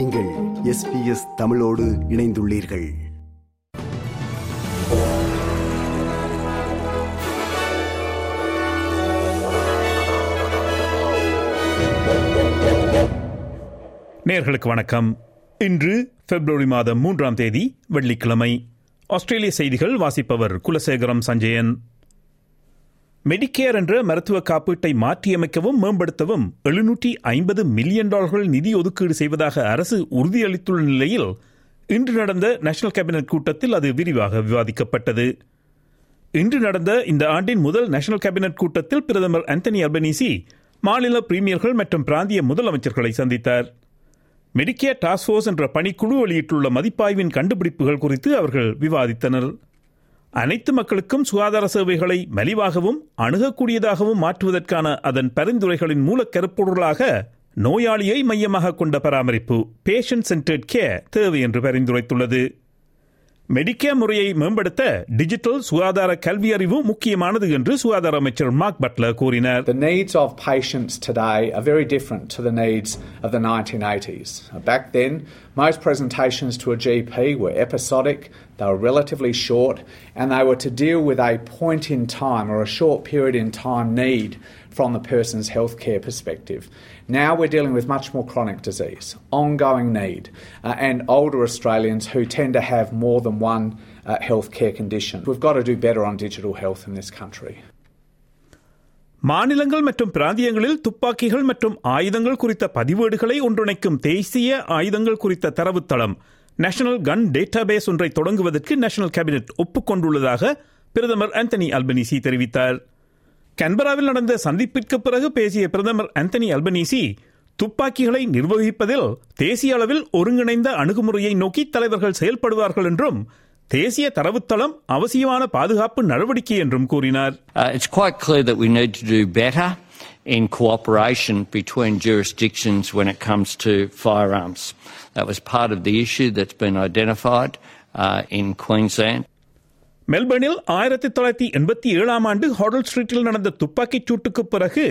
நீங்கள் எஸ் தமிழோடு இணைந்துள்ளீர்கள். நேர்களுக்கு வணக்கம். இன்று பிப்ரவரி மாதம் மூன்றாம் தேதி வெள்ளிக்கிழமை. ஆஸ்திரேலிய செய்திகள் வாசிப்பவர் குலசேகரம் சஞ்சயன். மெடிக்கேர் என்ற மருத்துவ காப்பீட்டை மாற்றியமைக்கவும் மேம்படுத்தவும் எழுநூற்றி ஐம்பது மில்லியன் டாலர்கள் நிதி ஒதுக்கீடு செய்வதாக அரசு உறுதியளித்துள்ள நிலையில் இன்று நடந்த நேஷனல் கேபினட் கூட்டத்தில் அது விரிவாக விவாதிக்கப்பட்டது. இன்று நடந்த இந்த ஆண்டின் முதல் நேஷனல் கேபினட் கூட்டத்தில் பிரதமர் அந்தனி அல்பனீசி மாநில பிரீமியர்கள் மற்றும் பிராந்திய முதலமைச்சர்களை சந்தித்தார். மெடிக்கேர் டாஸ்க் ஃபோர்ஸ் என்ற பணிக்குழு வெளியிட்டுள்ள மதிப்பாய்வின் கண்டுபிடிப்புகள் குறித்து அவர்கள் விவாதித்தனர். அனைத்து மக்களுக்கும் சுகாதார சேவைகளை மலிவாகவும் அணுகக்கூடியதாகவும் மாற்றுவதற்கான அதன் பரிந்துரைகளின் மூலக்கருப்பொருளாக நோயாளியை மையமாக கொண்ட பராமரிப்பு பேஷண்ட் சென்டர்ட் கேர் தேவை என்று பரிந்துரைத்துள்ளது மெடிக்கேர் முறையை மேம்படுத்த டிஜிட்டல் சுகாதார கல்வி அறிவு முக்கியமானது என்று சுகாதார அமைச்சர் மார்க் பட்லர் கூறினார் The needs of patients today are very different to the needs of the 1980s. Back then, most presentations to a GP were episodic, they were relatively short, and they were to deal with a point in time or a short period in time need from the person's healthcare perspective. Now we're dealing with much more chronic disease, ongoing need, uh, and older Australians who tend to have more than one uh, healthcare condition. We've got to do better on digital health in this country. மாநிலங்கள் மற்றும் பிராந்தியங்களில் துப்பாக்கிகள் மற்றும் ஆயுதங்கள் குறித்த பதிவேடுகளை ஒன்றிணைக்கும் தேசிய ஆயுதங்கள் குறித்த தரவுத்தளம் நேஷனல் கன் டேட்டாபேஸ் ஒன்றை தொடங்குவதற்கு நேஷனல் கேபினெட் ஒப்புக்கொண்டுள்ளதாக பிரதமர் ஆந்தனி அல்பனீசி தெரிவித்தார். கன்பராவில் நடந்த சந்திப்பிற்கு பிறகு பேசிய பிரதமர் ஆந்தனி அல்பனீசி துப்பாக்கிகளை நிர்வகிப்பதில் தேசிய அளவில் ஒருங்கிணைந்த அணுகுமுறையை நோக்கி தலைவர்கள் செயல்படுவார்கள் என்றும் தேசிய தரவுத்தளம் அவசியமான பாதுகாப்பு நடவடிக்கை என்றும் கூறினார். In cooperation between jurisdictions when it comes to firearms. That was part of the issue that's been identified uh, in Queensland. மெல்பர்னில் ஆயிரத்தி தொள்ளாயிரத்தி எண்பத்தி ஏழாம் ஆண்டு ஹாடல் ஸ்ட்ரீட்டில் நடந்த துப்பாக்கிச் சூட்டுக்கு பிறகு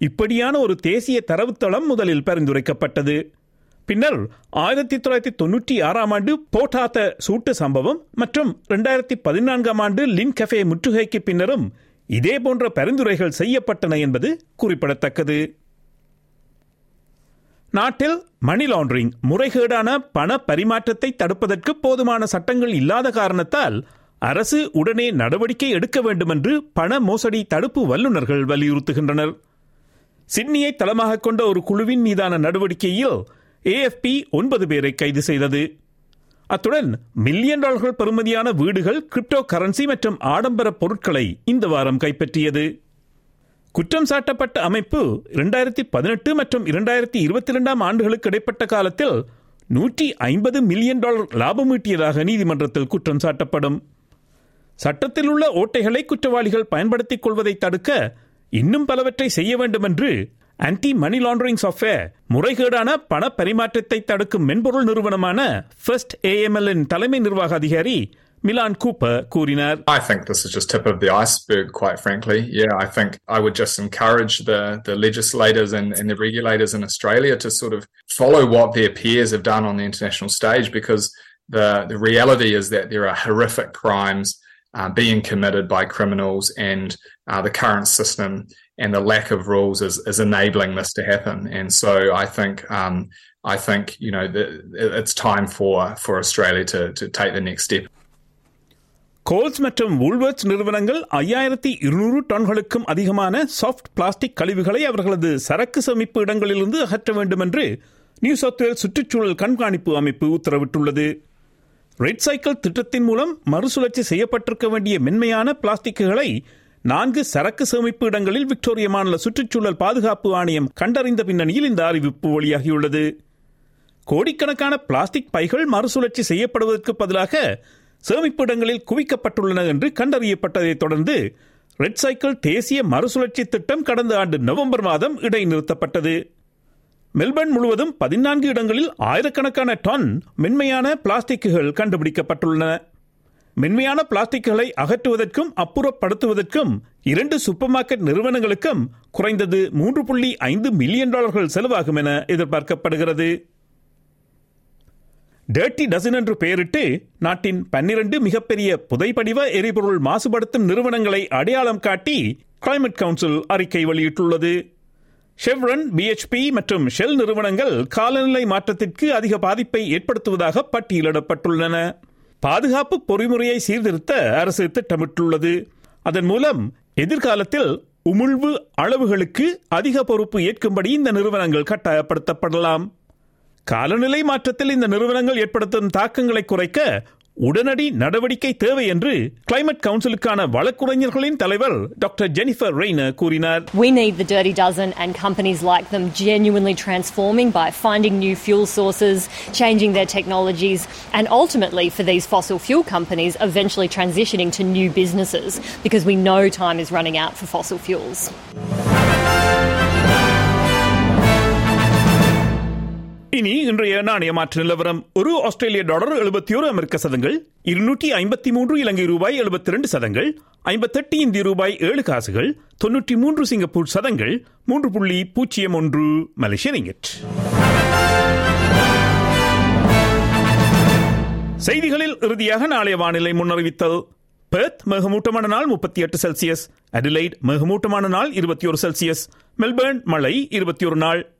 இப்படியான ஒரு தேசிய தரவுத்தளம் முதலில் பரிந்துரைக்கப்பட்டது பின்னர் ஆயிரத்தி தொள்ளாயிரத்தி தொன்னூற்றி ஆறாம் ஆண்டு போட்டாத்த சூட்டு சம்பவம் மற்றும் இரண்டாயிரத்தி பதினான்காம் ஆண்டு லின் கஃபே முற்றுகைக்கு பின்னரும் இதே போன்ற பரிந்துரைகள் செய்யப்பட்டன என்பது குறிப்பிடத்தக்கது. நாட்டில் மணி லாண்டரிங் முறைகேடான பண பரிமாற்றத்தை தடுப்பதற்கு போதுமான சட்டங்கள் இல்லாத காரணத்தால் அரசு உடனே நடவடிக்கை எடுக்க வேண்டும் என்று பண மோசடி தடுப்பு வல்லுநர்கள் வலியுறுத்துகின்றனர். சிட்னியை தளமாக கொண்ட ஒரு குழுவின் மீதான நடவடிக்கையில் ஏஎஃப்பி ஒன்பது பேரை கைது செய்தது. அத்துடன் மில்லியன் டாலர்கள் பெறுமதியான வீடுகள் கிரிப்டோ கரன்சி மற்றும் ஆடம்பர பொருட்களை இந்த வாரம் கைப்பற்றியது. குற்றம் சாட்டப்பட்ட அமைப்பு இரண்டாயிரத்தி பதினெட்டு மற்றும் இரண்டாயிரத்தி இருபத்தி இரண்டாம் ஆண்டுகளுக்கு இடைப்பட்ட காலத்தில் நூற்றி ஐம்பது மில்லியன் டாலர் லாபம் ஈட்டியதாக நீதிமன்றத்தில் குற்றம் சாட்டப்படும். சட்டத்தில் உள்ள ஓட்டைகளை குற்றவாளிகள் பயன்படுத்திக் கொள்வதை தடுக்க இன்னும் பலவற்றை செய்ய வேண்டும் என்று ஆன்டி மணி லாண்டரிங் சாஃப்ட்வேர் முறைகேடான பண பரிமாற்றத்தை தடுக்கும் மென்பொருள் நிறுவனமான ஃபர்ஸ்ட் ஏஎம்எல் இன் தலைமை நிர்வாக அதிகாரி மிலான் கூப்பர் கூறினார் I think this is just tip of the iceberg, quite frankly. Yeah, I think I would just encourage the, the legislators and, and the regulators in Australia to sort of follow what their peers have done on the international stage because the, the reality is that there are horrific crimes uh, being committed by criminals and uh, the current system and the lack of rules is, is enabling this to happen. And so I think um, I think you know the, it's time for for Australia to to take the next step. Coles மற்றும் Woolworths நிறுவனங்கள் ஐயாயிரத்தி இருநூறு டன்களுக்கும் அதிகமான soft plastic கழிவுகளை அவர்களது சரக்கு சமிப்பு இடங்களிலிருந்து அகற்ற வேண்டும் என்று நியூ சவுத் வேல்ஸ் சுற்றுச்சூழல் கண்காணிப்பு அமைப்பு உத்தரவிட்டுள்ளது ரெட் சைக்கிள் திட்டத்தின் மூலம் மறுசுழற்சி செய்யப்பட்டிருக்க வேண்டிய மென்மையான பிளாஸ்டிக்குகளை நான்கு சரக்கு சேமிப்பு இடங்களில் விக்டோரிய மாநில சுற்றுச்சூழல் பாதுகாப்பு ஆணையம் கண்டறிந்த பின்னணியில் இந்த அறிவிப்பு வெளியாகியுள்ளது. கோடிக்கணக்கான பிளாஸ்டிக் பைகள் மறுசுழற்சி செய்யப்படுவதற்கு பதிலாக சேமிப்பு இடங்களில் குவிக்கப்பட்டுள்ளன என்று கண்டறியப்பட்டதைத் தொடர்ந்து ரெட் சைக்கிள் தேசிய மறுசுழற்சி திட்டம் கடந்த ஆண்டு நவம்பர் மாதம் இடைநிறுத்தப்பட்டது. மெல்பர்ன் முழுவதும் பதினான்கு இடங்களில் ஆயிரக்கணக்கான டன் மென்மையான பிளாஸ்டிக்குகள் கண்டுபிடிக்கப்பட்டுள்ளன. மென்மையான பிளாஸ்டிக்குகளை அகற்றுவதற்கும் அப்புறப்படுத்துவதற்கும் இரண்டு சூப்பர் மார்க்கெட் நிறுவனங்களுக்கும் குறைந்தது மூன்று புள்ளி ஐந்து மில்லியன் டாலர்கள் செலவாகும் என எதிர்பார்க்கப்படுகிறது. டேர்ட்டி டசன் என்று பெயரிட்டு நாட்டின் பன்னிரண்டு மிகப்பெரிய புதைப்படிவ எரிபொருள் மாசுபடுத்தும் நிறுவனங்களை அடையாளம் காட்டி கிளைமேட் கவுன்சில் அறிக்கை வெளியிட்டுள்ளது. ஷெவ்ரன் பிஎச்பி மற்றும் ஷெல் நிறுவனங்கள் காலநிலை மாற்றத்திற்கு அதிக பாதிப்பை ஏற்படுத்துவதாக பட்டியலிடப்பட்டுள்ளன. பாதுகாப்பு பொறிமுறையை சீர்திருத்த அரசு திட்டமிட்டுள்ளது. அதன் மூலம் எதிர்காலத்தில் உமிழ்வு அளவுகளுக்கு அதிக பொறுப்பு ஏற்கும்படி இந்த நிறுவனங்கள் கட்டாயப்படுத்தப்படலாம். காலநிலை மாற்றத்தில் இந்த நிறுவனங்கள் ஏற்படுத்தும் தாக்கங்களை குறைக்க உடனடி நடவடிக்கை தேவை என்று கிளைமேட் கவுன்சிலுக்கான வழக்குரைஞர்களின் தலைவர் டாக்டர் ஜெனிஃபர் ரெய்னர் கூறினார் We need the Dirty Dozen and companies like them genuinely transforming by finding new fuel sources, changing their technologies, and ultimately for these fossil fuel companies eventually transitioning to new businesses because we know time is running out for fossil fuels. இனி இன்றைய நாணய மாற்று நிலவரம். ஒரு ஆஸ்திரேலிய dollar எழுபத்தி ஒரு அமெரிக்க சதங்கள் இருநூற்றி ஐம்பத்தி மூன்று இலங்கை ரூபாய் எழுபத்தி ரெண்டு சதங்கள் ஐம்பத்தெட்டு இந்திய ரூபாய் ஏழு காசுகள் தொன்னூற்றி மூன்று சிங்கப்பூர் சதங்கள் மூன்று புள்ளி பூஜ்ஜியம் ஒன்று மலேசிய ரிங்கெட். செய்திகளில் இறுதியாக நாளைய வானிலை முன்னறிவித்தல். பெர்த் மிகமூட்டமான நாள் முப்பத்தி எட்டு செல்சியஸ் அடிலைட் மிகமூட்டமான நாள் இருபத்தி ஒரு செல்சியஸ் மெல்பர்ன் மழை இருபத்தி ஒரு நாள்.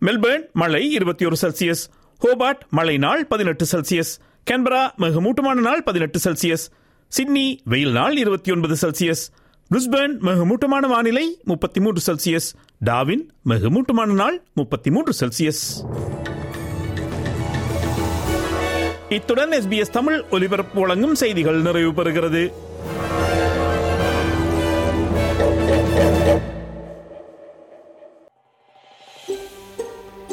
மெல்பர்ன் மழை இருபத்தி ஒரு செல்சியஸ். ஹோபார்ட் மழை நாள் பதினெட்டு செல்சியஸ். கேன்பரா மிகமூட்டமான நாள் பதினெட்டு செல்சியஸ். சிட்னி வெயில் நாள் இருபத்தி ஒன்பது செல்சியஸ். பிரிஸ்பர்ன் மிகமூட்டமான வானிலை முப்பத்தி மூன்று செல்சியஸ். டாவின் மிகமூட்டமான நாள் முப்பத்தி மூன்று செல்சியஸ். இத்துடன் எஸ்பிஎஸ் தமிழ் ஒலிபரப்பு வழங்கும் செய்திகள் நிறைவு பெறுகிறது